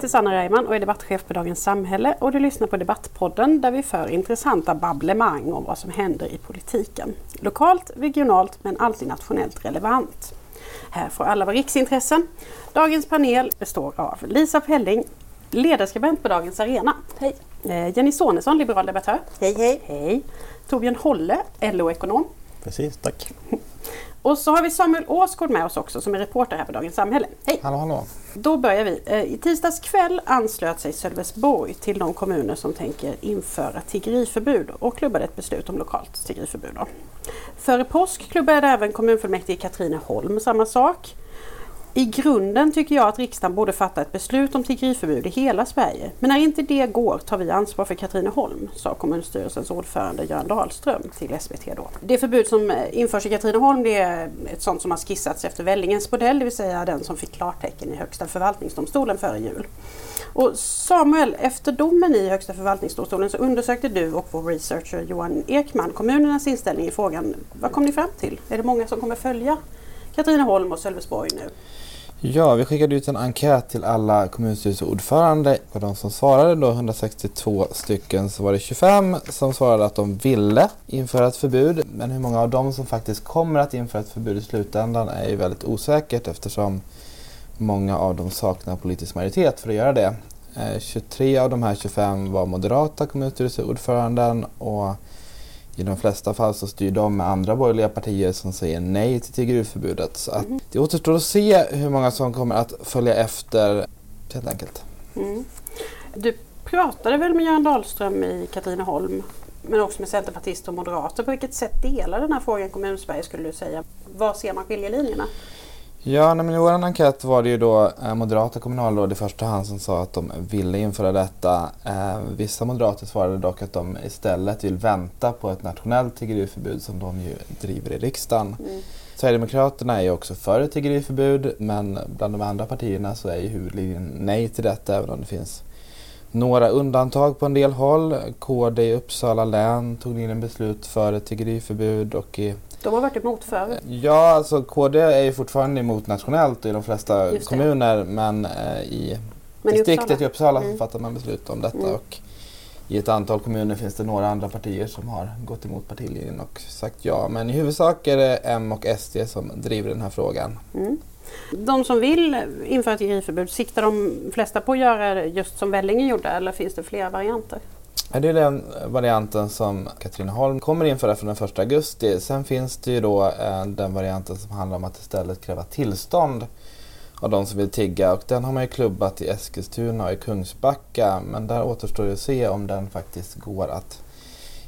heter Sanna Reimann och är debattchef på Dagens Samhälle och du lyssnar på Debattpodden där vi för intressanta babblemang om vad som händer i politiken. Lokalt, regionalt men alltid nationellt relevant. Här får alla vara riksintressen. Dagens panel består av Lisa Pelling, ledarskribent på Dagens Arena. Hej! Eh, Jenny Sonesson, liberal debattör. Hej hej! Hej! Torbjörn Holle, LO-ekonom. Precis, tack. Och så har vi Samuel Åsgård med oss också som är reporter här på Dagens Samhälle. Hej! Hallå, hallå. Då börjar vi. Eh, I tisdags kväll anslöt sig Sölvesborg till de kommuner som tänker införa tiggeriförbud och klubbade ett beslut om lokalt tiggeriförbud. Före påsk klubbade även kommunfullmäktige i Katrineholm samma sak. I grunden tycker jag att riksdagen borde fatta ett beslut om tiggeriförbud i hela Sverige. Men när inte det går tar vi ansvar för Katrineholm, sa kommunstyrelsens ordförande Göran Dahlström till SVT då. Det förbud som eh, införs i Katrineholm det är ett sånt som har skissats efter Vellingens modell, det vill säga den som fick klartecken i Högsta förvaltningsdomstolen före jul. Och Samuel, efter domen i Högsta förvaltningsdomstolen så undersökte du och vår researcher Johan Ekman kommunernas inställning i frågan. Vad kom ni fram till? Är det många som kommer följa Katrineholm och Sölvesborg nu? Ja, vi skickade ut en enkät till alla kommunstyrelseordförande. Av de som svarade, då 162 stycken, så var det 25 som svarade att de ville införa ett förbud. Men hur många av dem som faktiskt kommer att införa ett förbud i slutändan är ju väldigt osäkert eftersom många av dem saknar politisk majoritet för att göra det. Eh, 23 av de här 25 var moderata kommunstyrelseordföranden och i de flesta fall så styr de med andra borgerliga partier som säger nej till tiggeriförbudet. Så att mm. det återstår att se hur många som kommer att följa efter helt enkelt. Mm. Du pratade väl med Göran Dahlström i Katrineholm men också med centerpartister och moderater. På vilket sätt delar den här frågan Kommunsverige skulle du säga? Var ser man skiljelinjerna? Ja, men i vår enkät var det ju då eh, moderata kommunalråd i första hand som sa att de ville införa detta. Eh, vissa moderater svarade dock att de istället vill vänta på ett nationellt tiggeriförbud som de ju driver i riksdagen. Mm. Sverigedemokraterna är ju också för ett tiggeriförbud men bland de andra partierna så är ju huvudlinjen nej till detta även om det finns några undantag på en del håll. KD i Uppsala län tog in en beslut för ett tiggeriförbud och i de har varit emot förut. Ja, alltså KD är ju fortfarande emot nationellt i de flesta kommuner men eh, i men distriktet i Uppsala, i Uppsala mm. fattar man beslut om detta. Mm. Och i ett antal kommuner finns det några andra partier som har gått emot partilinjen och sagt ja. Men i huvudsak är det M och SD som driver den här frågan. Mm. De som vill införa ett tiggeriförbud, siktar de flesta på att göra just som Vellinge gjorde eller finns det flera varianter? Det är den varianten som Katrineholm kommer införa från den 1 augusti. Sen finns det ju då eh, den varianten som handlar om att istället kräva tillstånd av de som vill tigga och den har man ju klubbat i Eskilstuna och i Kungsbacka men där återstår det att se om den faktiskt går att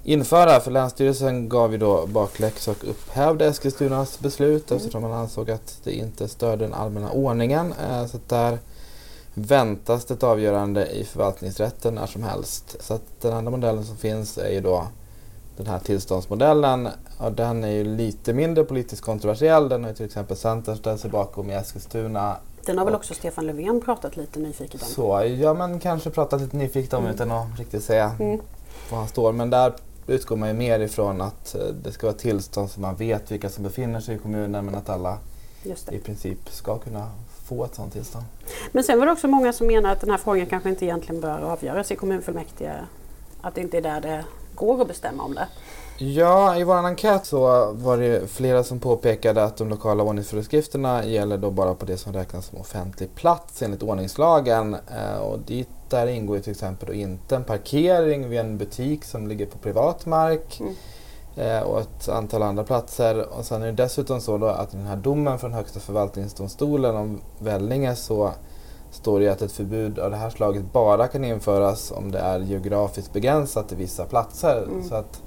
införa. För Länsstyrelsen gav ju då bakläxa och upphävde Eskilstunas beslut mm. eftersom man ansåg att det inte störde den allmänna ordningen. Eh, så där väntas ett avgörande i förvaltningsrätten när som helst. Så att den andra modellen som finns är ju då den här tillståndsmodellen och den är ju lite mindre politiskt kontroversiell. Den har ju till exempel Centern ställt sig bakom i Eskilstuna. Den har väl också Stefan Löfven pratat lite nyfiket om? Så, ja men kanske pratat lite nyfiket om mm. utan att riktigt säga mm. var han står. Men där utgår man ju mer ifrån att eh, det ska vara tillstånd så man vet vilka som befinner sig i kommunen men att alla i princip ska kunna få ett sådant tillstånd. Men sen var det också många som menar att den här frågan kanske inte egentligen bör avgöras i kommunfullmäktige. Att det inte är där det går att bestämma om det. Ja, i vår enkät så var det flera som påpekade att de lokala ordningsföreskrifterna gäller då bara på det som räknas som offentlig plats enligt ordningslagen. Eh, och dit där ingår till exempel då inte en parkering vid en butik som ligger på privat mark. Mm och ett antal andra platser. Och sen är det dessutom så då att den här domen från Högsta förvaltningsdomstolen om Vellinge så står det att ett förbud av det här slaget bara kan införas om det är geografiskt begränsat till vissa platser. Mm. Så att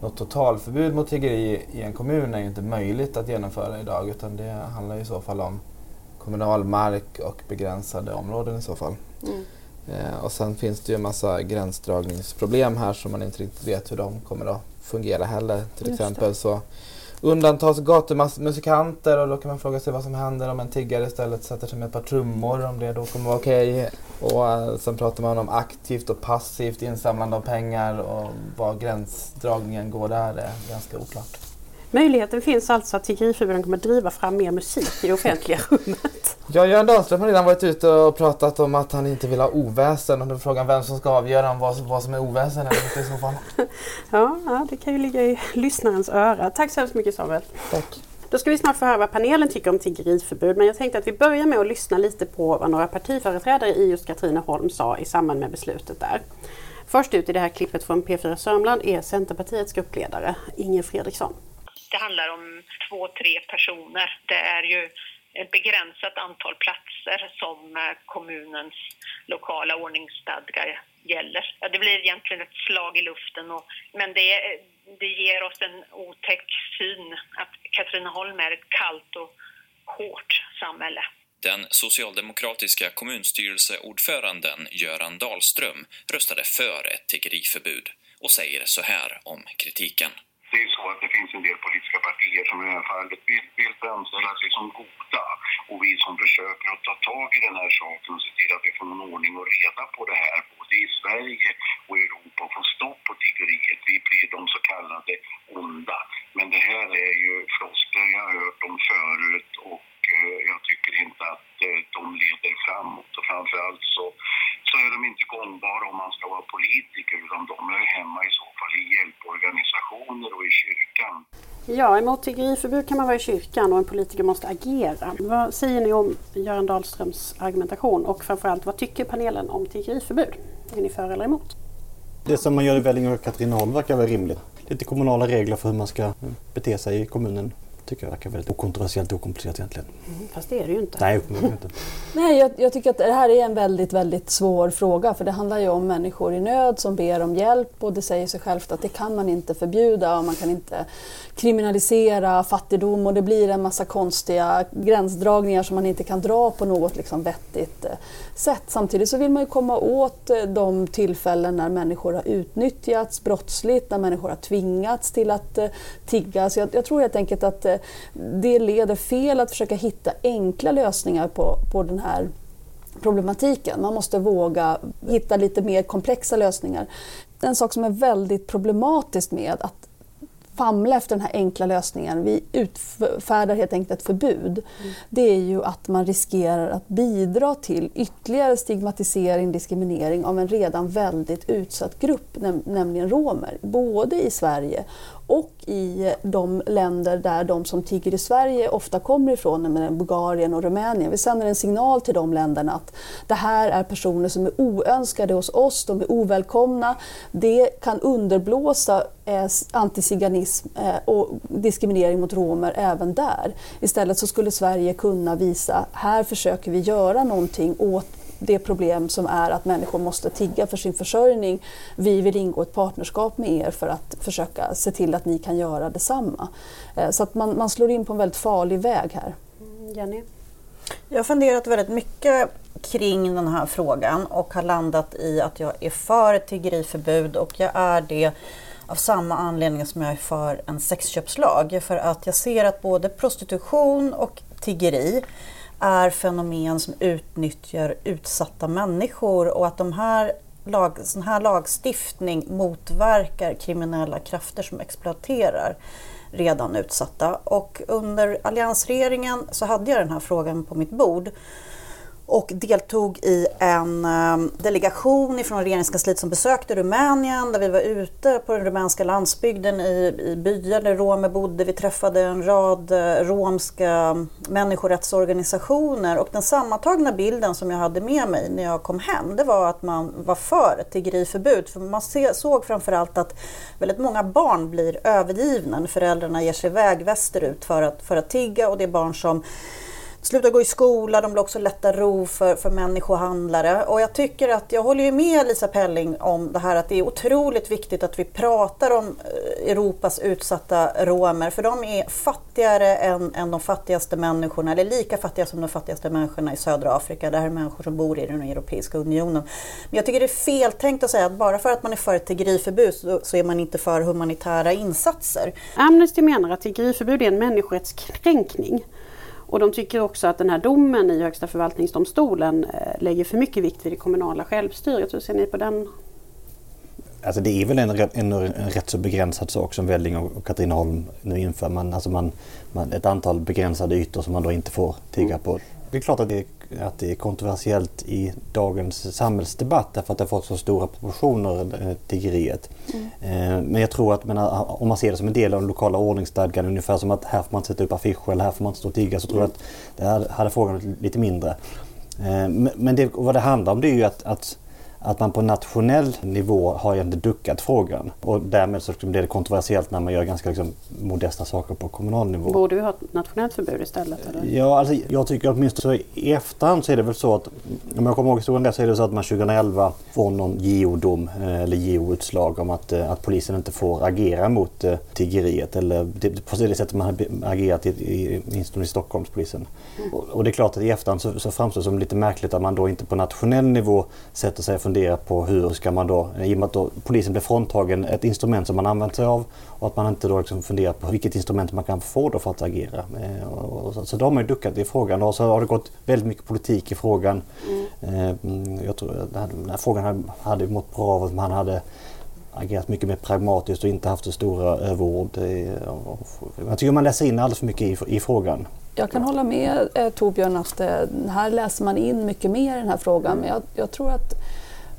något totalförbud mot tiggeri i en kommun är inte möjligt att genomföra idag utan det handlar i så fall om kommunal mark och begränsade områden i så fall. Mm. Eh, och sen finns det ju en massa gränsdragningsproblem här som man inte riktigt vet hur de kommer att fungera heller. Till Just exempel det. så undantas gatumusikanter och då kan man fråga sig vad som händer om en tiggare istället sätter sig med ett par trummor om det då kommer vara okej. Okay. Och uh, sen pratar man om aktivt och passivt insamlande av pengar och var gränsdragningen går där är ganska oklart. Möjligheten finns alltså att tiggeriförbuden kommer driva fram mer musik i det offentliga rummet. Ja, Göran Dahlström har redan varit ute och pratat om att han inte vill ha oväsen och då är frågan vem som ska avgöra vad, vad som är oväsen eller inte i så fall. ja, ja, det kan ju ligga i lyssnarens öra. Tack så hemskt mycket Samuel. Tack. Då ska vi snart få höra vad panelen tycker om tiggeriförbud men jag tänkte att vi börjar med att lyssna lite på vad några partiföreträdare i just Katrineholm sa i samband med beslutet där. Först ut i det här klippet från P4 Sörmland är Centerpartiets gruppledare Inger Fredriksson. Det handlar om två, tre personer. Det är ju ett begränsat antal platser som eh, kommunens lokala ordningsstadga gäller. Ja, det blir egentligen ett slag i luften, och, men det, det ger oss en otäck syn att Katrineholm är ett kallt och hårt samhälle. Den socialdemokratiska kommunstyrelseordföranden Göran Dahlström röstade för ett tiggeriförbud och säger så här om kritiken det är så att det finns en del politiska partier som i det här fallet vill, vill framställa sig som goda och vi som försöker att ta tag i den här saken och se till att vi får någon ordning och reda på det här både i Sverige och Europa och få stopp på tiggeriet. Vi blir de så kallade onda. Men det här är ju floskler jag har hört om förut och eh, jag tycker inte att de leder framåt och framförallt så, så är de inte gångbara om man ska vara politiker utan de är hemma i så fall i hjälporganisationer och i kyrkan. Ja, emot tiggeriförbud kan man vara i kyrkan och en politiker måste agera. Vad säger ni om Göran Dahlströms argumentation och framförallt vad tycker panelen om tiggeriförbud? Är ni för eller emot? Det som man gör i Vellinge och Katrineholm verkar väl rimligt. Lite kommunala regler för hur man ska bete sig i kommunen tycker jag verkar väldigt okontroversiellt och okomplicerat egentligen. Mm, fast det är det ju inte. Nej, inte. Nej jag, jag, tycker att det här är en väldigt, väldigt svår fråga för det handlar ju om människor i nöd som ber om hjälp och det säger sig självt att det kan man inte förbjuda och man kan inte kriminalisera fattigdom och det blir en massa konstiga gränsdragningar som man inte kan dra på något liksom vettigt eh, sätt. Samtidigt så vill man ju komma åt eh, de tillfällen när människor har utnyttjats brottsligt, när människor har tvingats till att eh, tigga. Så jag, jag tror helt enkelt att det leder fel att försöka hitta enkla lösningar på, på den här problematiken. Man måste våga hitta lite mer komplexa lösningar. En sak som är väldigt problematiskt med att famla efter den här enkla lösningen, vi utfärdar helt enkelt ett förbud, mm. det är ju att man riskerar att bidra till ytterligare stigmatisering, diskriminering av en redan väldigt utsatt grupp, näm nämligen romer, både i Sverige och i de länder där de som tigger i Sverige ofta kommer ifrån, nämligen Bulgarien och Rumänien. Vi sänder en signal till de länderna att det här är personer som är oönskade hos oss, de är ovälkomna. Det kan underblåsa eh, antiziganism eh, och diskriminering mot romer även där. Istället så skulle Sverige kunna visa, här försöker vi göra någonting åt det problem som är att människor måste tigga för sin försörjning. Vi vill ingå ett partnerskap med er för att försöka se till att ni kan göra detsamma. Eh, så att man, man slår in på en väldigt farlig väg här. Mm, Jenny? Jag har funderat väldigt mycket kring den här frågan och har landat i att jag är för ett tiggeriförbud och jag är det av samma anledning som jag är för en sexköpslag. För att jag ser att både prostitution och tiggeri är fenomen som utnyttjar utsatta människor och att de här lag, sån här lagstiftning motverkar kriminella krafter som exploaterar redan utsatta. Och under alliansregeringen så hade jag den här frågan på mitt bord och deltog i en eh, delegation ifrån regeringskansliet som besökte Rumänien där vi var ute på den rumänska landsbygden i, i byar där romer bodde. Vi träffade en rad eh, romska människorättsorganisationer och den sammantagna bilden som jag hade med mig när jag kom hem det var att man var för ett tiggeriförbud. För man såg framförallt att väldigt många barn blir övergivna när föräldrarna ger sig iväg västerut för att, för att tigga och det är barn som slutar gå i skola, de blir också lätta ro för, för människohandlare. Och jag tycker att, jag håller ju med Lisa Pelling om det här att det är otroligt viktigt att vi pratar om eh, Europas utsatta romer, för de är fattigare än, än de fattigaste människorna, eller lika fattiga som de fattigaste människorna i södra Afrika. Det här är människor som bor i den Europeiska unionen. Men jag tycker det är feltänkt att säga att bara för att man är för ett tiggeriförbud så, så är man inte för humanitära insatser. Amnesty menar att tiggeriförbud är en människorättskränkning. Och de tycker också att den här domen i Högsta förvaltningsdomstolen eh, lägger för mycket vikt vid det kommunala självstyret. Hur ser ni på den? Alltså det är väl en, en, en rätt så begränsad sak som Velling och Katrineholm nu inför. Man, alltså man, man, ett antal begränsade ytor som man då inte får tigga på. Det är klart att det, att det är kontroversiellt i dagens samhällsdebatt därför att det har fått så stora proportioner, eh, tiggeriet. Mm. Men jag tror att men, om man ser det som en del av den lokala ordningsstadgan, ungefär som att här får man sätta upp affischer eller här får man inte stå och tigga, så tror jag att det här hade frågan varit lite mindre. Men det, vad det handlar om det är ju att, att att man på nationell nivå har egentligen duckat frågan och därmed så blir det kontroversiellt när man gör ganska liksom, modesta saker på kommunal nivå. Borde vi ha ett nationellt förbud istället? Eller? Ja, alltså, jag tycker åtminstone i efterhand så är det väl så att om jag kommer ihåg historien rätt så är det så att man 2011 får någon JO-dom eh, eller JO-utslag om att, eh, att polisen inte får agera mot eh, tiggeriet eller på det sättet man har agerat i, i, i, Stockholmspolisen. Mm. Och, och, det är klart att i efterhand så, så framstår det som lite märkligt att man då inte på nationell nivå sätter sig och fundera på hur ska man då, i och med att då polisen blir fråntagen ett instrument som man använt sig av och att man inte då liksom funderar på vilket instrument man kan få då för att agera. Eh, så, då har man ju duckat i frågan och så har det gått väldigt mycket politik i frågan. Eh, mm. Jag tror att den här frågan hade, hade mått bra av att man hade agerat mycket mer pragmatiskt och inte haft så stora överord. Jag tycker man läser in alldeles för mycket i, i frågan. Jag kan hålla med eh, Torbjörn att eh, här läser man in mycket mer i den här frågan men jag, jag tror att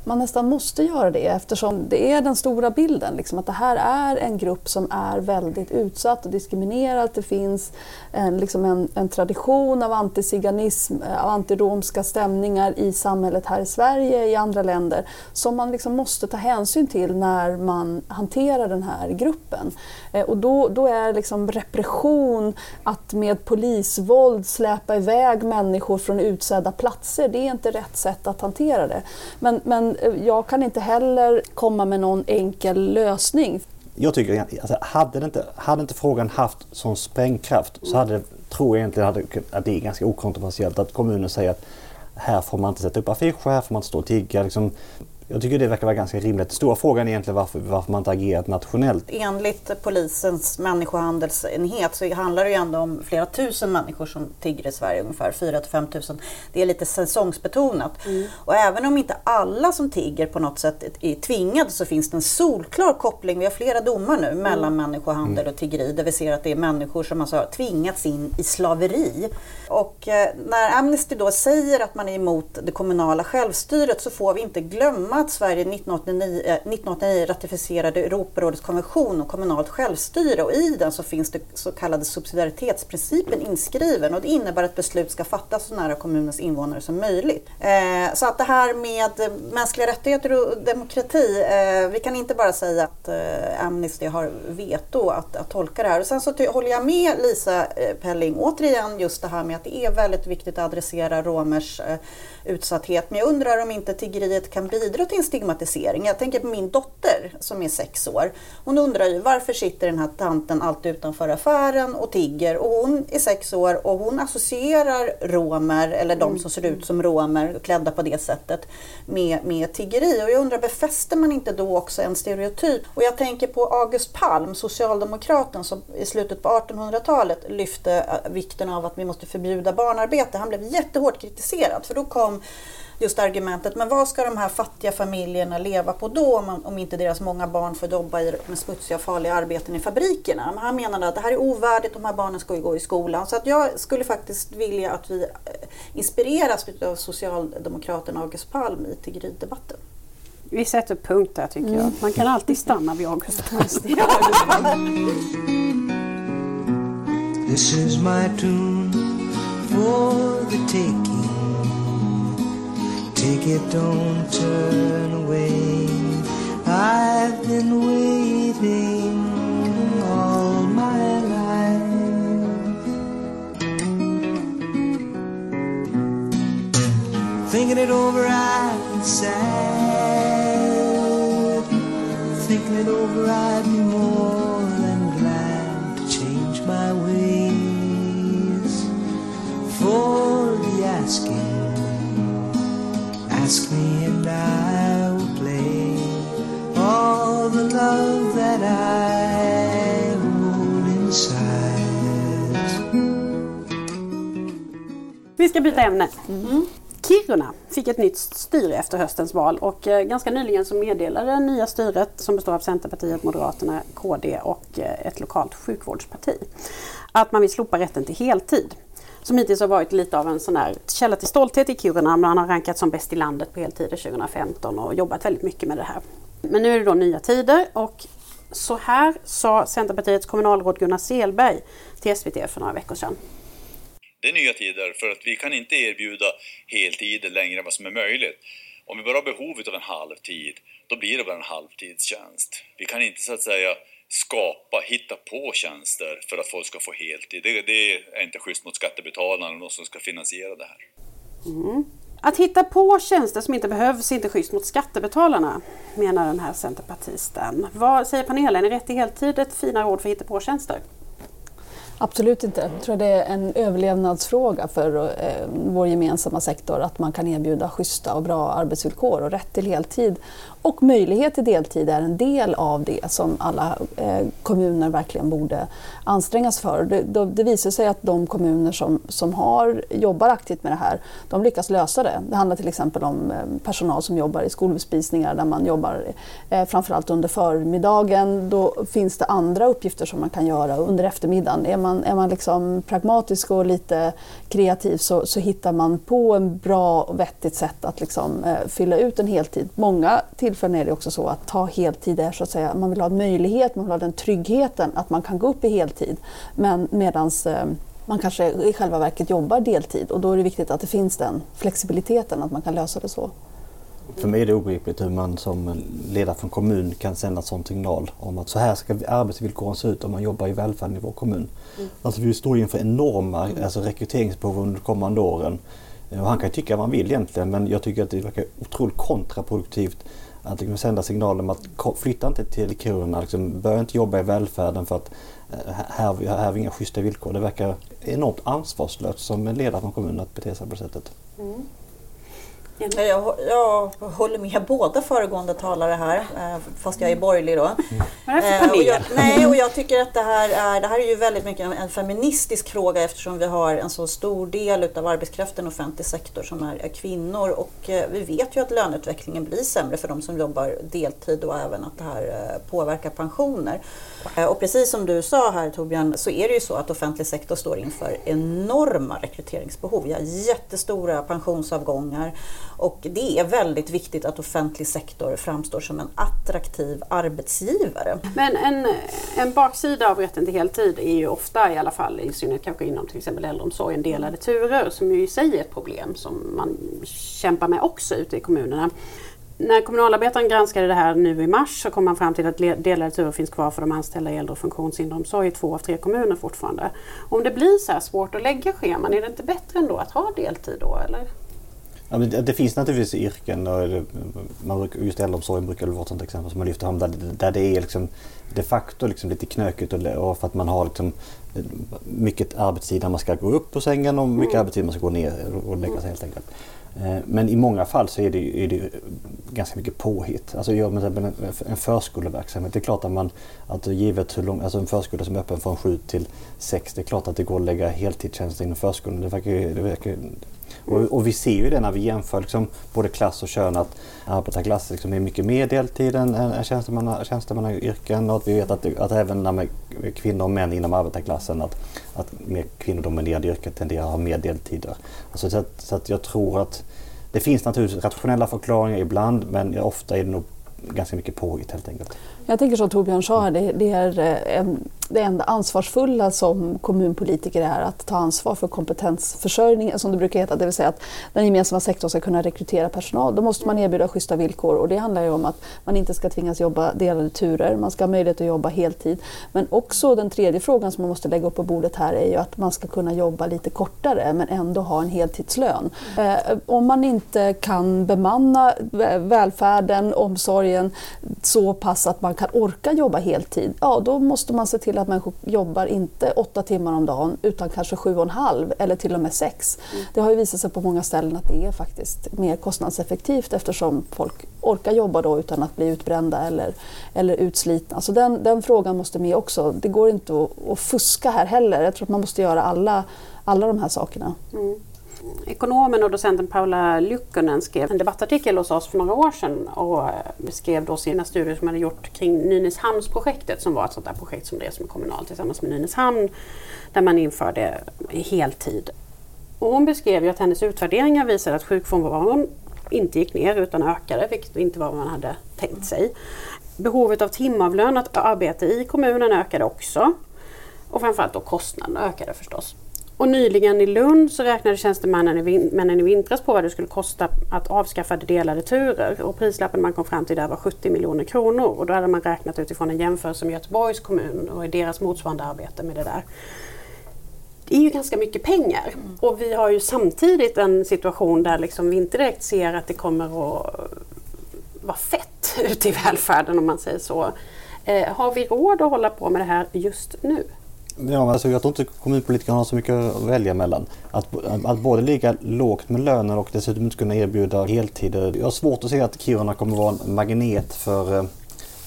man nästan måste göra det eftersom det är den stora bilden. Liksom, att det här är en grupp som är väldigt utsatt och diskriminerad. Det finns en, liksom en, en tradition av antiziganism, eh, av antiromska stämningar i samhället här i Sverige, i andra länder, som man liksom måste ta hänsyn till när man hanterar den här gruppen. Eh, och då, då är liksom repression, att med polisvåld släpa iväg människor från utsedda platser, det är inte rätt sätt att hantera det. Men, men eh, jag kan inte heller komma med någon enkel lösning. Jag tycker alltså, hade, det inte, hade inte frågan haft sån sprängkraft så hade, tror jag egentligen att det är ganska okontroversiellt att kommunen säger att här får man inte sätta upp affischer, här får man inte stå och tigga. Liksom, jag tycker det verkar vara ganska rimligt. Stora frågan är egentligen varför, varför man inte agerat nationellt. Enligt polisens människohandelsenhet så handlar det ju ändå om flera tusen människor som tigger i Sverige, ungefär 4 till 5 tusen. Det är lite säsongsbetonat. Mm. Och även om inte alla som tigger på något sätt är tvingade så finns det en solklar koppling, vi har flera domar nu, mellan mm. människohandel och tiggeri där vi ser att det är människor som alltså har tvingats in i slaveri. Och eh, när Amnesty då säger att man är emot det kommunala självstyret så får vi inte glömma att Sverige 1989, 1989 eh, ratificerade Europarådets konvention om kommunalt självstyre och i den så finns det så kallade subsidiaritetsprincipen inskriven och det innebär att beslut ska fattas så nära kommunens invånare som möjligt. Eh, så att det här med eh, mänskliga rättigheter och demokrati, eh, vi kan inte bara säga att eh, Amnesty har veto att, att tolka det här. Och sen så håller jag med Lisa Pelling återigen just det här med att det är väldigt viktigt att adressera romers utsatthet. Men jag undrar om inte tiggeriet kan bidra till en stigmatisering. Jag tänker på min dotter som är sex år. Hon undrar ju varför sitter den här tanten alltid utanför affären och tigger? Och hon är sex år och hon associerar romer, eller de som ser ut som romer, klädda på det sättet, med, med tiggeri. Och jag undrar, befäster man inte då också en stereotyp? Och jag tänker på August Palm, socialdemokraten som i slutet på 1800-talet lyfte äh, vikten av att vi måste förbjuda barnarbete. Han blev jättehårt kritiserad för då kom just argumentet, men vad ska de här fattiga familjerna leva på då om, om inte deras många barn får jobba i, med smutsiga och farliga arbeten i fabrikerna? Men han menade att det här är ovärdigt, de här barnen ska ju gå i skolan. Så att jag skulle faktiskt vilja att vi eh, inspireras av socialdemokraten August Palm i tiggeridebatten. Vi sätter punkt där tycker mm. jag. Man kan alltid stanna vid August Palm. This is my tune for the taking Take it, don't turn away. I've been waiting all my life. Thinking it over, I'd sad. Thinking it over, I'd be more Vi ska byta ämne. Mm. Kiruna fick ett nytt styre efter höstens val och eh, ganska nyligen så meddelade det nya styret som består av Centerpartiet, Moderaterna, KD och eh, ett lokalt sjukvårdsparti att man vill slopa rätten till heltid. som hittills har varit lite av en sån här källa till stolthet i Kiruna. Man har rankat som bäst i landet på heltider 2015 och jobbat väldigt mycket med det här. Men nu är det då nya tider och så här sa Centerpartiets kommunalråd Gunnar Selberg till SVT för några veckor sedan. Det är nya tider för att vi kan inte erbjuda heltider längre än vad som är möjligt. Om vi bara har behovet av en halvtid, då blir det bara en halvtidstjänst. Vi kan inte så att säga skapa, hitta på tjänster för att folk ska få heltid. Det, det är inte schysst mot skattebetalarna, de som ska finansiera det här. Mm. Att hitta på tjänster som inte behövs är inte schysst mot skattebetalarna, menar den här centerpartisten. Vad säger panelen? Är rätt till heltid ett finare ord för hitta på tjänster? Absolut inte. Jag tror det är en överlevnadsfråga för eh, vår gemensamma sektor att man kan erbjuda schyssta och bra arbetsvillkor och rätt till heltid. Och möjlighet till deltid är en del av det som alla eh, kommuner verkligen borde ansträngas för. Det, det, det, visar sig att de kommuner som, som har, jobbar aktivt med det här, de lyckas lösa det. Det handlar till exempel om eh, personal som jobbar i skolbespisningar där man jobbar eh, framförallt under förmiddagen. Då finns det andra uppgifter som man kan göra under eftermiddagen. Är man, är man liksom pragmatisk och lite kreativ så, så hittar man på en bra och vettigt sätt att liksom, eh, fylla ut en heltid. Många tillfällen är det också så att ta heltid är så att säga, man vill ha en möjlighet, man vill ha den tryggheten att man kan gå upp i heltid. Men medans eh, man kanske i själva verket jobbar deltid och då är det viktigt att det finns den flexibiliteten, att man kan lösa det så. För mig är det obegripligt hur man som ledare för en kommun kan sända sån signal om att så här ska arbetsvillkoren se ut om man jobbar i välfärden i vår kommun. Mm. Alltså vi står inför enorma mm. alltså rekryteringsbehov under de kommande åren. Och han kan tycka vad han vill egentligen men jag tycker att det verkar otroligt kontraproduktivt att liksom sända signalen om att flytta inte till Kiruna, liksom, börja inte jobba i välfärden för att eh, här, här har vi inga schyssta villkor. Det verkar enormt ansvarslöst som en ledare från kommunen att bete sig på det sättet. Mm. Jag, jag håller med båda föregående talare här, eh, fast jag är borgerlig då. Mm. Och jag, nej, och jag tycker att det här, är, det här är ju väldigt mycket en feministisk fråga eftersom vi har en så stor del av arbetskraften i offentlig sektor som är, är kvinnor. Och eh, vi vet ju att löneutvecklingen blir sämre för de som jobbar deltid och även att det här påverkar pensioner. Och precis som du sa här Torbjörn så är det ju så att offentlig sektor står inför enorma rekryteringsbehov. Vi har jättestora pensionsavgångar. Och det är väldigt viktigt att offentlig sektor framstår som en attraktiv arbetsgivare. Men en, en baksida av rätten till heltid är ju ofta i alla fall, i synnerhet kanske inom till exempel äldreomsorgen, delade turer som ju i sig är ett problem som man kämpar med också ute i kommunerna. När kommunalarbetaren granskade det här nu i mars så kom man fram till att delade turer finns kvar för de anställda i äldre och funktionshinderomsorg i två av tre kommuner fortfarande. Om det blir så här svårt att lägga scheman, är det inte bättre ändå att ha deltid då? Eller? Ja, men det, finns naturligtvis yrken, och man just äldreomsorgen brukar vara ett sånt exempel som man lyfter fram, där, där det är liksom de facto liksom lite knökigt och, för att man har liksom mycket arbetstid när man ska gå upp på sängen och mycket mm. arbetstid man ska gå ner och lägga sig helt enkelt. Eh, men i många fall så är det, är det ganska mycket påhitt. Alltså gör man en förskoleverksamhet, det är klart att man, att givet hur lång, alltså en förskola som är öppen från 7 till 6, det är klart att det går att lägga heltidstjänster inom förskolan. Det verkar, det verkar och, och, vi ser ju det när vi jämför liksom, både klass och kön att arbetarklass liksom är mycket mer deltid än, än tjänstemannayrken och att vi vet att, att även när kvinnor och män inom arbetarklassen att, att mer kvinnodominerade yrken tenderar att ha mer deltider. Alltså, så, att, så att jag tror att det finns naturligtvis rationella förklaringar ibland men ofta är det nog ganska mycket påhitt helt enkelt. Jag tänker som Torbjörn sa, det, det är eh, en det enda ansvarsfulla som kommunpolitiker är att ta ansvar för kompetensförsörjningen som det brukar heta, det vill säga att den gemensamma sektorn ska kunna rekrytera personal. Då måste man erbjuda schyssta villkor och det handlar ju om att man inte ska tvingas jobba delade turer, man ska ha möjlighet att jobba heltid. Men också den tredje frågan som man måste lägga upp på bordet här är ju att man ska kunna jobba lite kortare men ändå ha en heltidslön. Eh, om man inte kan bemanna eh, välfärden, omsorgen så pass att man kan orka jobba heltid, ja då måste man se till att människor jobbar inte åtta timmar om dagen utan kanske sju och en halv eller till och med sex. Mm. Det har ju visat sig på många ställen att det är faktiskt mer kostnadseffektivt eftersom folk orkar jobba då utan att bli utbrända eller, eller utslitna. Så den, den frågan måste med också. Det går inte att, att fuska här heller. Jag tror att man måste göra alla, alla de här sakerna. Mm ekonomen och docenten Paula Lykkonen skrev en debattartikel hos oss för några år sedan och eh, beskrev då sina studier som hade gjort kring Nynäshamnsprojektet som var ett sånt där projekt som drevs med Kommunal tillsammans med Nynäshamn där man införde heltid. Och hon beskrev ju att hennes utvärderingar visade att sjukfrånvaron inte gick ner utan ökade, vilket inte var vad man hade tänkt sig. Behovet av timavlönat arbete i kommunen ökade också. Och framförallt då kostnaderna ökade förstås. Och nyligen i Lund så räknade tjänstemännen i, i vintras på vad det skulle kosta att avskaffa delade turer. Och prislappen man kom fram till där var 70 miljoner kronor. Och då hade man räknat utifrån en jämförelse med Göteborgs kommun och i deras motsvarande arbete med det där. Det är ju ganska mycket pengar. Och vi har ju samtidigt en situation där liksom vi inte direkt ser att det kommer att vara fett ute i välfärden om man säger så. Eh, har vi råd att hålla på med det här just nu? Ja, alltså jag tror inte kommunpolitikerna har så mycket att välja mellan. Att, att både ligga lågt med löner och dessutom inte kunna erbjuda heltider. Jag har svårt att se att Kiruna kommer att vara en magnet för, eh,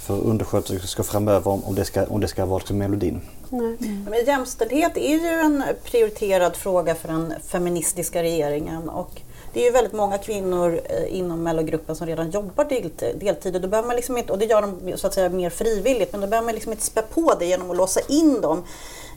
för undersköterskor framöver om, det ska, om det ska vara liksom melodin. Mm. Men jämställdhet är ju en prioriterad fråga för den feministiska regeringen. Och det är ju väldigt många kvinnor eh, inom mellogruppen som redan jobbar deltid och, då behöver man liksom inte, och det gör de så att säga mer frivilligt men då behöver man liksom inte spä på det genom att låsa in dem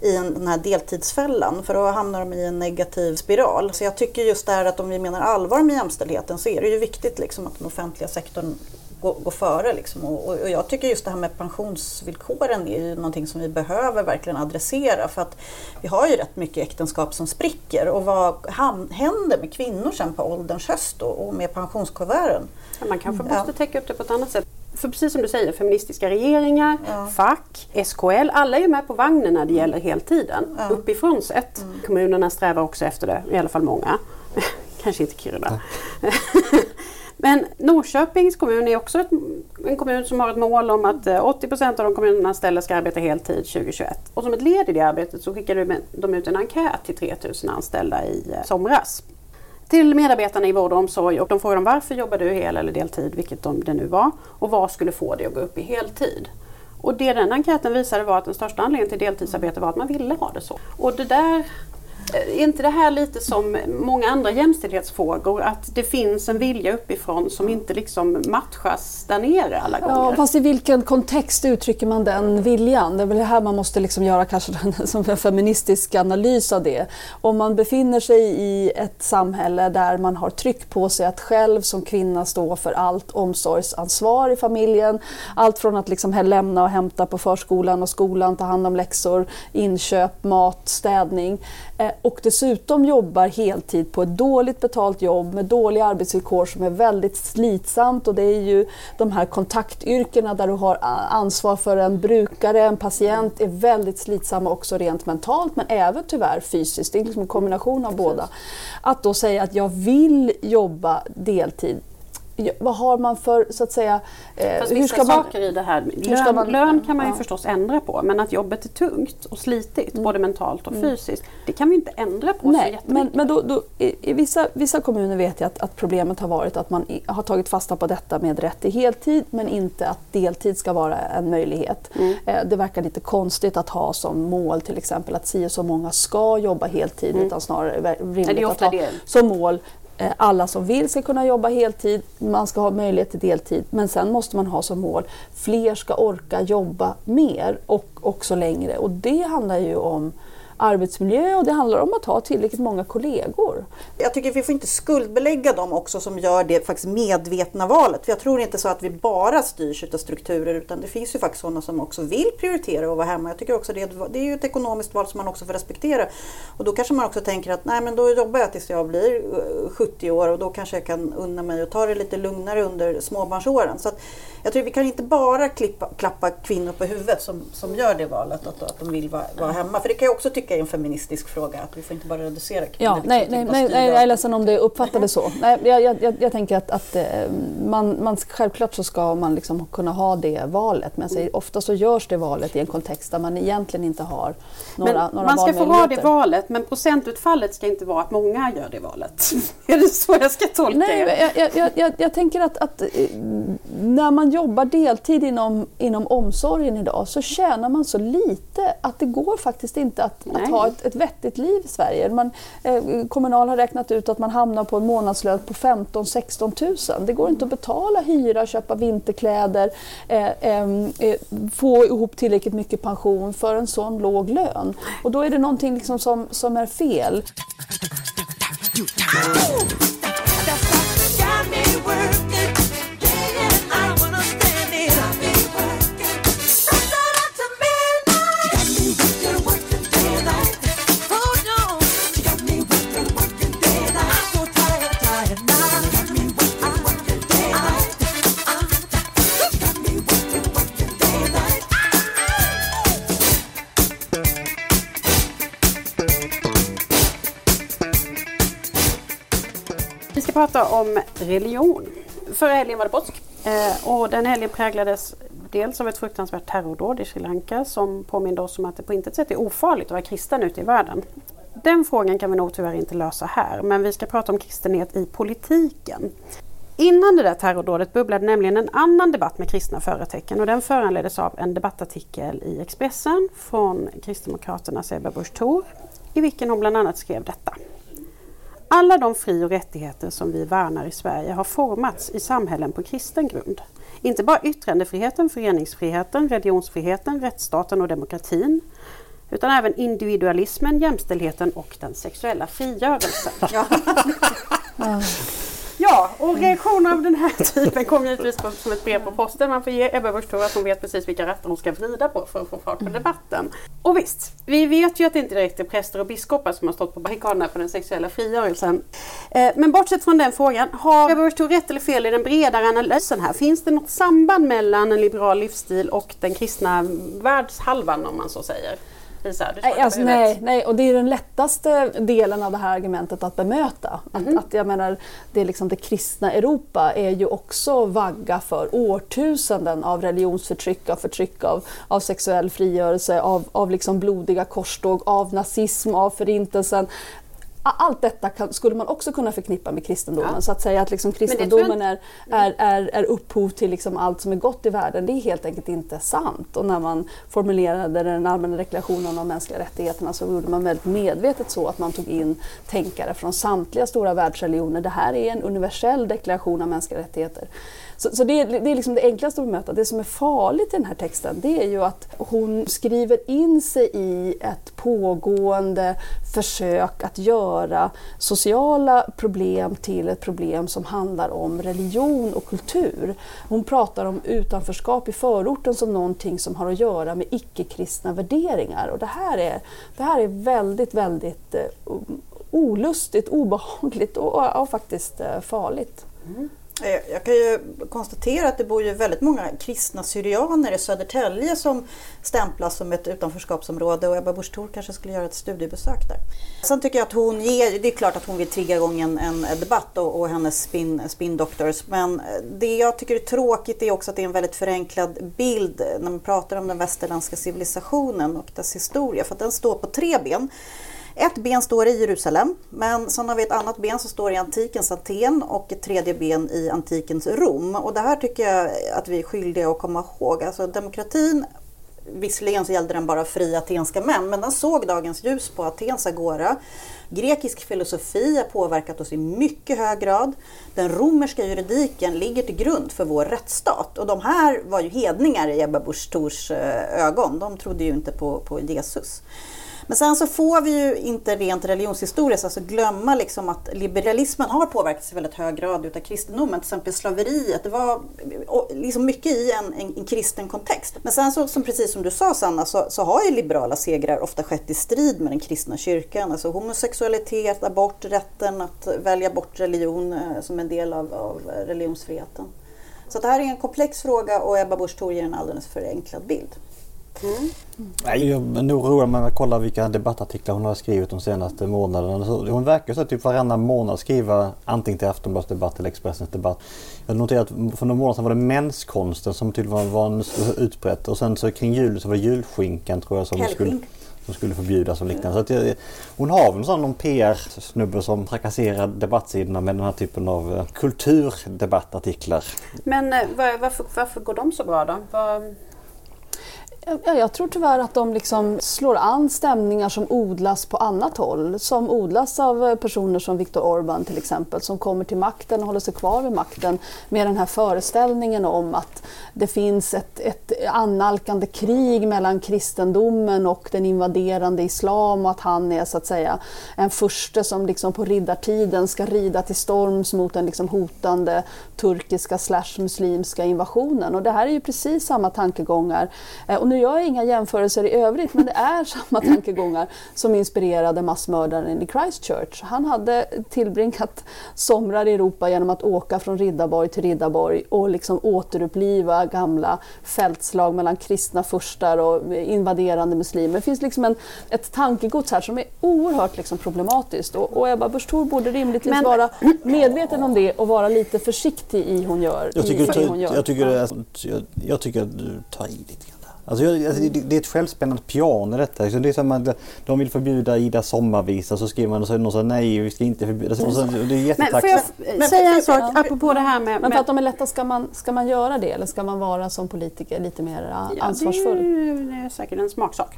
i en, den här deltidsfällan för då hamnar de i en negativ spiral. Så jag tycker just det här att om vi menar allvar med jämställdheten så är det ju viktigt liksom att den offentliga sektorn gå, gå före. Liksom. Och, och, jag tycker just det här med pensionsvillkoren är ju någonting som vi behöver verkligen adressera för att vi har ju rätt mycket äktenskap som spricker och vad händer med kvinnor sen på ålderns höst och, med pensionskuverten? Ja, man kanske måste ja. täcka upp det på ett annat sätt. För precis som du säger, feministiska regeringar, ja. fack, SKL, alla är med på vagnen när det gäller heltiden. Ja. Uppifrån sett. Mm. Kommunerna strävar också efter det, i alla fall många. Kanske inte Kiruna. Men Norrköpings kommun är också ett, en kommun som har ett mål om att 80 eh, av de kommunanställda ska arbeta heltid 2021. Och som ett led i det arbetet så skickade de ut en enkät till 3000 anställda i eh, somras. Till medarbetarna i vård och omsorg och de frågade varför jobbar du hel eller deltid, vilket det nu var, och vad skulle få dig att gå upp i heltid. Och det den enkäten visade var att den största anledningen till deltidsarbete var att man ville ha det så. Och det där är inte det här lite som många andra jämställdhetsfrågor att det finns en vilja uppifrån som inte liksom matchas där nere alla gånger? Ja, fast i vilken kontext uttrycker man den viljan? Det är väl här man måste liksom göra kanske som en feministisk analys av det. Om man befinner sig i ett samhälle där man har tryck på sig att själv som kvinna stå för allt omsorgsansvar i familjen. Allt från att liksom lämna och hämta på förskolan och skolan, ta hand om läxor, inköp, mat, städning Eh, och dessutom jobbar heltid på ett dåligt betalt jobb med dåliga arbetsvillkor som är väldigt slitsamt och det är ju de här kontaktyrkena där du har ansvar för en brukare, en patient är väldigt slitsamma också rent mentalt men även tyvärr fysiskt. Det är liksom en kombination av båda. Att då säga att jag vill jobba deltid vad har man för, så att säga... Eh, Fast hur ska man, saker i det här, lön, man, lön kan man ju ja. förstås ändra på men att jobbet är tungt och slitigt mm. både mentalt och mm. fysiskt det kan vi inte ändra på Nej, så men, men då, då, i, i, vissa, vissa kommuner vet jag att, att, problemet har varit att man i, har tagit fasta på detta med rätt till heltid men inte att deltid ska vara en möjlighet. Mm. Eh, det verkar lite konstigt att ha som mål till exempel att si och så många ska jobba heltid mm. utan snarare rimligt att ha det. som mål Eh, alla som vill ska kunna jobba heltid, man ska ha möjlighet till deltid. Men sen måste man ha som mål, fler ska orka jobba mer och också längre. Och det handlar ju om arbetsmiljö och det handlar om att ha tillräckligt många kollegor. Jag tycker vi får inte skuldbelägga dem också som gör det faktiskt medvetna valet. För jag tror inte så att vi bara styrs av strukturer utan det finns ju faktiskt sådana som också vill prioritera att vara hemma. Jag tycker också det, det är ju ett ekonomiskt val som man också får respektera. Och då kanske man också tänker att nej men då jobbar jag tills jag blir eh, 70 år och då kanske jag kan unna mig att ta det lite lugnare under småbarnsåren. Så att jag tror vi kan inte bara klippa, klappa kvinnor på huvudet som, som gör det valet att, att de vill vara, vara hemma. För det kan jag också tycka är en feministisk fråga att vi får inte bara reducera kvinnor. Ja, nej, nej, nej, nej, jag är ledsen om det uppfattades så. Nej, jag, jag, jag tänker att, att eh, man, man, självklart så ska man liksom kunna ha det valet men säger, ofta så görs det valet i en kontext där man egentligen inte har några, men några Man ska få ha det valet men procentutfallet ska inte vara att många gör det valet. är det så jag ska tolka Nej, jag, jag, jag, jag tänker att, att, eh, när man jobbar deltid inom, inom omsorgen idag så tjänar man så lite att det går faktiskt inte att, att ha ett, ett vettigt liv i Sverige. Man, eh, Kommunal har räknat ut att man hamnar på en månadslön på 15-16 000. Det går inte att betala hyra, köpa vinterkläder, eh, eh, eh, få ihop tillräckligt mycket pension för en sån låg lön. Och då är det någonting liksom som, som är fel. Ska prata om religion. Förra helgen var det påsk eh, och den helgen präglades dels av ett fruktansvärt terrordåd i Sri Lanka som påminde oss om att det på intet sätt är ofarligt att vara kristen ute i världen. Den frågan kan vi nog tyvärr inte lösa här, men vi ska prata om kristenhet i politiken. Innan det där terrordådet bubblade nämligen en annan debatt med kristna företecken och den föranleddes av en debattartikel i Expressen från Kristdemokraternas Ebba Busch Thor i vilken hon bland annat skrev detta. Alla de fri och rättigheter som vi värnar i Sverige har formats i samhällen på kristen grund. Inte bara yttrandefriheten, föreningsfriheten, religionsfriheten, rättsstaten och demokratin utan även individualismen, jämställdheten och den sexuella frigörelsen. Ja. Ja, och reaktioner av den här typen kommer givetvis på, som ett brev på posten. Man får ge Ebba Busch Thor att hon vet precis vilka rätter hon ska vrida på för att få fart på debatten. Och visst, vi vet ju att det inte direkt är präster och biskopar som har stått på barrikaderna för den sexuella frigörelsen. Eh, men bortsett från den frågan, har Ebba Busch Thor rätt eller fel i den bredare analysen här? Finns det något samband mellan en liberal livsstil och den kristna världshalvan om man så säger? Lisa, du Nej, alltså, nej, nej, och det är den lättaste delen av det här argumentet att bemöta. Att, Mhm. att jag menar, det, är liksom, det kristna Europa är ju också vagga för årtusenden av religionsförtryck, av förtryck av, av sexuell frigörelse, av, av liksom blodiga korståg, av nazism, av förintelsen. Allt detta kan, skulle man också kunna förknippa med kristendomen. Ja. Så att säga att liksom kristendomen är, är, är, är upphov till liksom allt som är gott i världen, det är helt enkelt inte sant. Och när man formulerade den allmänna deklarationen om de mänskliga rättigheterna så gjorde man väldigt medvetet så att man tog in tänkare från samtliga stora världsreligioner. Det här är en universell deklaration av mänskliga rättigheter. Så, så det, är, det är liksom det enklaste att bemöta. Det som är farligt i den här texten det är ju att hon skriver in sig i ett pågående försök att göra sociala problem till ett problem som handlar om religion och kultur. Hon pratar om utanförskap i förorten som någonting som har att göra med icke-kristna värderingar. Och det här är, det här är väldigt, väldigt eh, olustigt, obehagligt och, och faktiskt eh, farligt. Mm. Jag kan ju konstatera att det bor ju väldigt många kristna syrianer i Södertälje som stämplas som ett utanförskapsområde och Ebba Busch Thor kanske skulle göra ett studiebesök där. Sen tycker jag att hon ger, det är klart att hon vill trigga igång en, en debatt och, och hennes spin, spin doctors men det jag tycker är tråkigt är också att det är en väldigt förenklad bild när man pratar om den västerländska civilisationen och dess historia för att den står på tre ben. Ett ben står i Jerusalem, men sen har vi ett annat ben som står i antikens Aten och ett tredje ben i antikens Rom. Och det här tycker jag att vi är skyldiga att komma ihåg. Alltså demokratin, visserligen så gällde den bara fria atenska män, men den såg dagens ljus på Atens agora. Grekisk filosofi har påverkat oss i mycket hög grad. Den romerska juridiken ligger till grund för vår rättsstat. Och de här var ju hedningar i Ebba Busch Thors eh, ögon. De trodde ju inte på, på Jesus. Men sen så får vi ju inte rent religionshistoriskt alltså glömma liksom att liberalismen har påverkats i väldigt hög grad utav kristendomen. Till exempel slaveriet, det var liksom mycket i en, en, en kristen kontext. Men sen så, som precis som du sa Sanna, så, så har ju liberala segrar ofta skett i strid med den kristna kyrkan. Alltså homosexualitet, abort, rätten att välja bort religion eh, som en del av, av religionsfriheten. Så det här är en komplex fråga och Ebba Busch Thor ger en alldeles förenklad bild. Nej, jag är nog road med att kolla vilka debattartiklar hon har skrivit de senaste månaderna. Hon verkar så typ varannan månad skriva antingen till Aftonbladets debatt eller Expressens debatt. Jag noterade att för några månader sedan var det menskonsten som tydligen var en utbrett och sen så kring jul så var det julskinkan tror jag som skulle, Helgskinka. som skulle förbjudas och liknande. Så jag, hon har väl sån någon PR-snubbe som trakasserar debattsidorna med den här typen av eh, kulturdebattartiklar. Men eh, var, varför, varför går de så bra då? Var, jag, jag tror tyvärr att de liksom slår an stämningar som odlas på annat håll. Som odlas av eh, personer som Viktor Orbán till exempel, som kommer till makten och håller sig kvar vid makten med den här föreställningen om att det finns ett, ett annalkande krig mellan kristendomen och den invaderande islam och att han är så att säga en furste som liksom på riddartiden ska rida till storms mot den liksom hotande turkiska slash muslimska invasionen. Och det här är ju precis samma tankegångar. Eh, och nu gör jag inga jämförelser i övrigt men det är samma tankegångar som inspirerade massmördaren i Christchurch. Han hade tillbringat somrar i Europa genom att åka från Riddarborg till Riddarborg och liksom återuppliva gamla fältslag mellan kristna furstar och invaderande muslimer. Det finns liksom en, ett tankegods här som är oerhört liksom problematiskt och, och Ebba Busch Thor borde rimligtvis men... vara medveten om det och vara lite försiktig i hon gör. Jag tycker, i, hon gör. Jag, tycker, jag, jag tycker att du tar i lite grann. Alltså, alltså, det är ett självspännande piano detta. Det är som att de vill förbjuda Ida sommarvisa så skriver man och så någon så nej vi ska inte förbjuda. Så, så, det är jättetacksamt. Men får jag säga en sak apropå det här med... Men för att de är lätta, ska man, ska man göra det eller ska man vara som politiker lite mer ja, ansvarsfull? Det är, säkert en smaksak.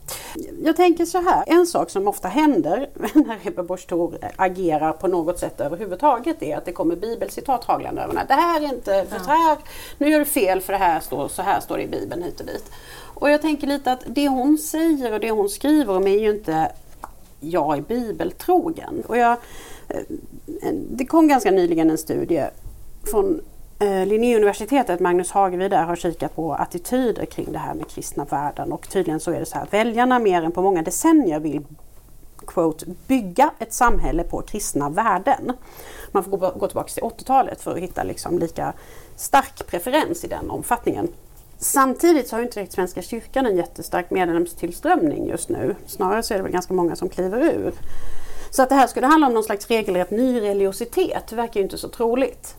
Jag tänker så här, en sak som ofta händer när Ebba Busch Thor agerar på något sätt överhuvudtaget är att det kommer bibelcitat haglande över Det här är inte, för ja. här, nu gör du fel för det här står, så här står det i bibeln hit och dit. Och jag tänker lite att det hon säger och det hon skriver om är ju inte jag är bibeltrogen. Och jag, eh, det kom ganska nyligen en studie från eh, Linnéuniversitetet, Magnus Hagevi där har kikat på attityder kring det här med kristna värden och tydligen så är det så här att väljarna mer än på många decennier vill quote, bygga ett samhälle på kristna värden. Man får gå, gå tillbaka till 80-talet för att hitta liksom lika stark preferens i den omfattningen. Samtidigt så har inte direkt Svenska kyrkan en jättestark medlemstillströmning just nu. Snarare så är det väl ganska många som kliver ur. Så att det här skulle handla om någon slags regelrätt nyreligiositet verkar ju inte så troligt.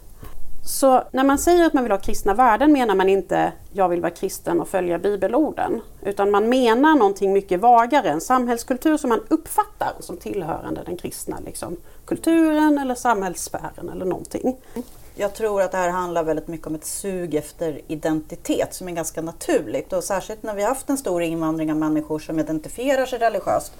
Så när man säger att man vill ha kristna värden menar man inte jag vill vara kristen och följa bibelorden. Utan man menar någonting mycket vagare, en samhällskultur som man uppfattar som tillhörande den kristna liksom, kulturen eller samhällssfären eller någonting. Jag tror att det här handlar väldigt mycket om ett sug efter identitet som är ganska naturligt. Och särskilt när vi har haft en stor invandring av människor som identifierar sig religiöst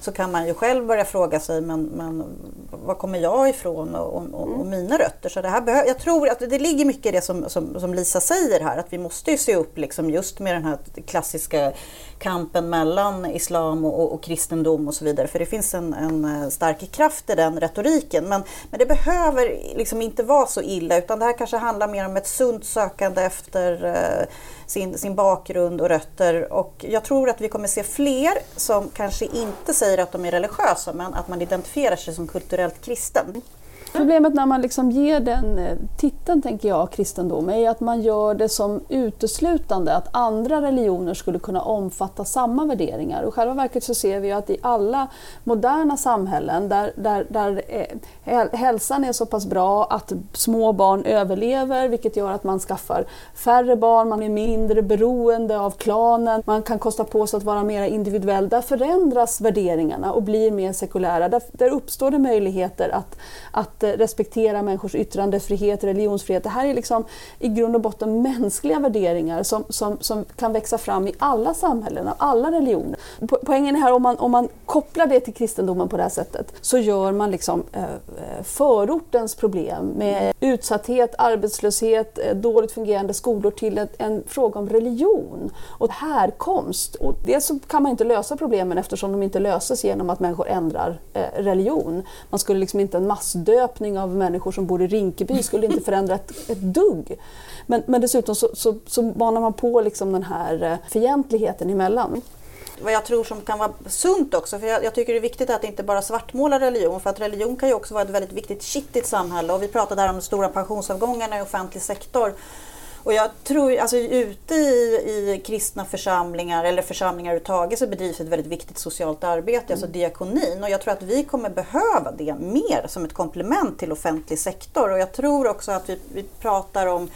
så kan man ju själv börja fråga sig men, men var kommer jag ifrån och, och, och mm. mina rötter? Så det här behö- jag tror att det ligger mycket i det som, som, som, Lisa säger här att vi måste ju se upp liksom just med den här klassiska kampen mellan islam och, och kristendom och så vidare. För det finns en, en, eh, stark kraft i den retoriken. Men, men det behöver liksom inte vara så illa utan det här kanske handlar mer om ett sunt sökande efter eh, sin, sin bakgrund och rötter. Och jag tror att vi kommer se fler som kanske inte säger att de är religiösa men att man identifierar sig som kulturellt kristen. Problemet när man liksom ger den eh, titeln, tänker jag, kristendom, är att man gör det som uteslutande att andra religioner skulle kunna omfatta samma värderingar. Och själva verket så ser vi att i alla moderna samhällen där, där, där eh, hälsan är så pass bra att små barn överlever, vilket gör att man skaffar färre barn, man är mindre beroende av klanen, man kan kosta på sig att vara mer individuell. Där förändras värderingarna och blir mer sekulära. Där, där uppstår det möjligheter att, att respektera människors yttrandefrihet, religionsfrihet. Det här är liksom i grund och botten mänskliga värderingar som, som, som kan växa fram i alla samhällen, av alla religioner. Poängen är här, om man, om man kopplar det till kristendomen på det här sättet, så gör man liksom eh, eh förortens problem med utsatthet, arbetslöshet, eh, dåligt fungerande skolor till en, en fråga om religion och härkomst. Och dels så kan man inte lösa problemen eftersom de inte löses genom att människor ändrar eh, religion. Man skulle liksom inte en massdöp befolkning av människor som bor i Rinkeby skulle inte förändra ett, ett dugg. Men, men dessutom så, så, så banar man på liksom den här eh, fientligheten emellan vad jag tror som kan vara sunt också. För jag, jag, tycker det är viktigt att inte bara svartmåla religion. För att religion kan ju också vara ett väldigt viktigt kitt i ett samhälle. Och vi pratade här om de stora pensionsavgångarna i offentlig sektor. Och jag tror, alltså ute i, i kristna församlingar eller församlingar överhuvudtaget så bedrivs ett väldigt viktigt socialt arbete, alltså mm. alltså diakonin. Och jag tror att vi kommer behöva det mer som ett komplement till offentlig sektor. Och jag tror också att vi, vi pratar om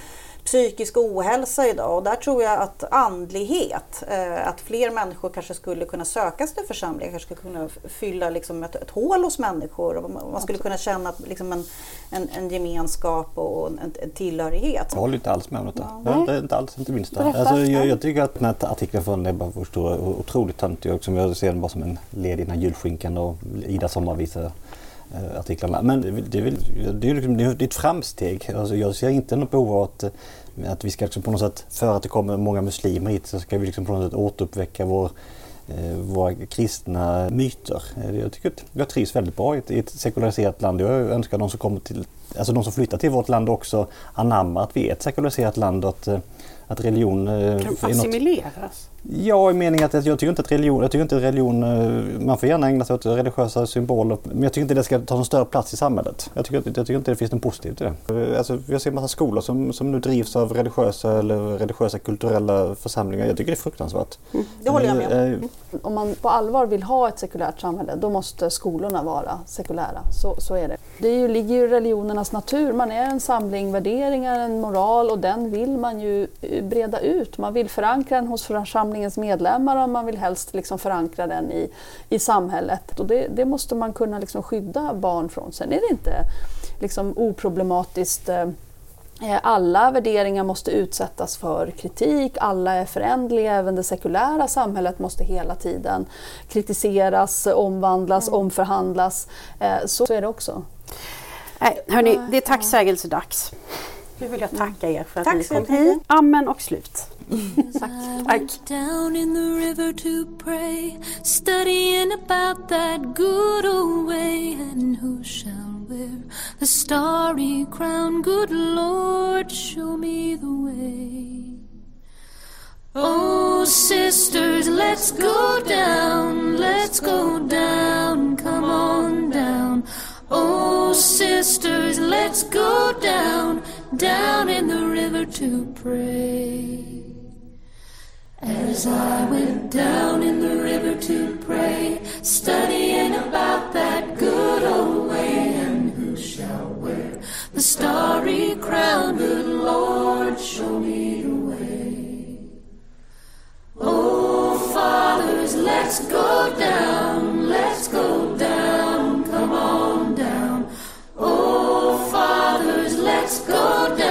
psykisk ohälsa idag och där tror jag att andlighet, eh, att fler människor kanske skulle kunna söka sig till församlingar, kanske skulle kunna fylla liksom ett, ett hål hos människor och man skulle kunna känna liksom en, en, en gemenskap och en, en tillhörighet. Jag håller inte alls med om detta. Ja. Det är inte alls, inte minst. Alltså, jag, jag, tycker att den här artikeln från Ebba Busch är otroligt töntig och som jag ser den bara som en led i den här julskinkan och Ida Sommarvisa Eh, artiklarna. Men det är, det är, liksom, det är ett framsteg. Alltså jag ser inte något behov av att, eh, att vi ska liksom på något sätt, för att det kommer många muslimer hit, så ska vi liksom på något sätt återuppväcka vår, eh, våra kristna myter. Jag tycker att jag trivs väldigt bra i ett, i ett sekulariserat land. Jag önskar de som kommer till, alltså de som flyttar till vårt land också anammar att vi är ett sekulariserat land och att, att religion... Kan assimileras? Ja, i meningen att jag tycker inte att religion, jag tycker inte religion, eh, man får gärna ägna sig åt religiösa symboler, men jag tycker inte det ska ta någon större plats i samhället. Jag tycker, jag tycker inte det finns något positivt i det. Alltså, jag ser en massa skolor som, som nu drivs av religiösa eller religiösa kulturella församlingar. Jag tycker det är fruktansvärt. Mm, det håller jag med om. Om man på allvar vill ha ett sekulärt samhälle, då måste skolorna vara sekulära. Så, så är det. Det är ju, ligger ju i religionernas natur. Man är en samling värderingar, en moral och den vill man ju eh, breda ut. Man vill förankra den hos församlingens medlemmar och man vill helst liksom förankra den i, i samhället. Och det, det måste man kunna liksom skydda barn från. Sen är det inte liksom oproblematiskt eh, alla värderingar måste utsättas för kritik, alla är förändliga, även det sekulära samhället måste hela tiden kritiseras, omvandlas, mm. omförhandlas. Eh, så är det också. Nej, hörni, det är tacksägelsedags. Nu vill jag tacka er för att Tack ni kom hit. Amen och slut. Tack. Down in the river to pray, studying about that good old way, and who shall the starry crown? Good Lord, show me the way. Oh, sisters, let's go down, let's go down, come on down. Oh, sisters, let's go down, down in the river to pray. As I went down in the river to pray, studying about that good old the starry crown, good Lord, show me the way. Oh, fathers, let's go down, let's go down, come on down. Oh, fathers, let's go down.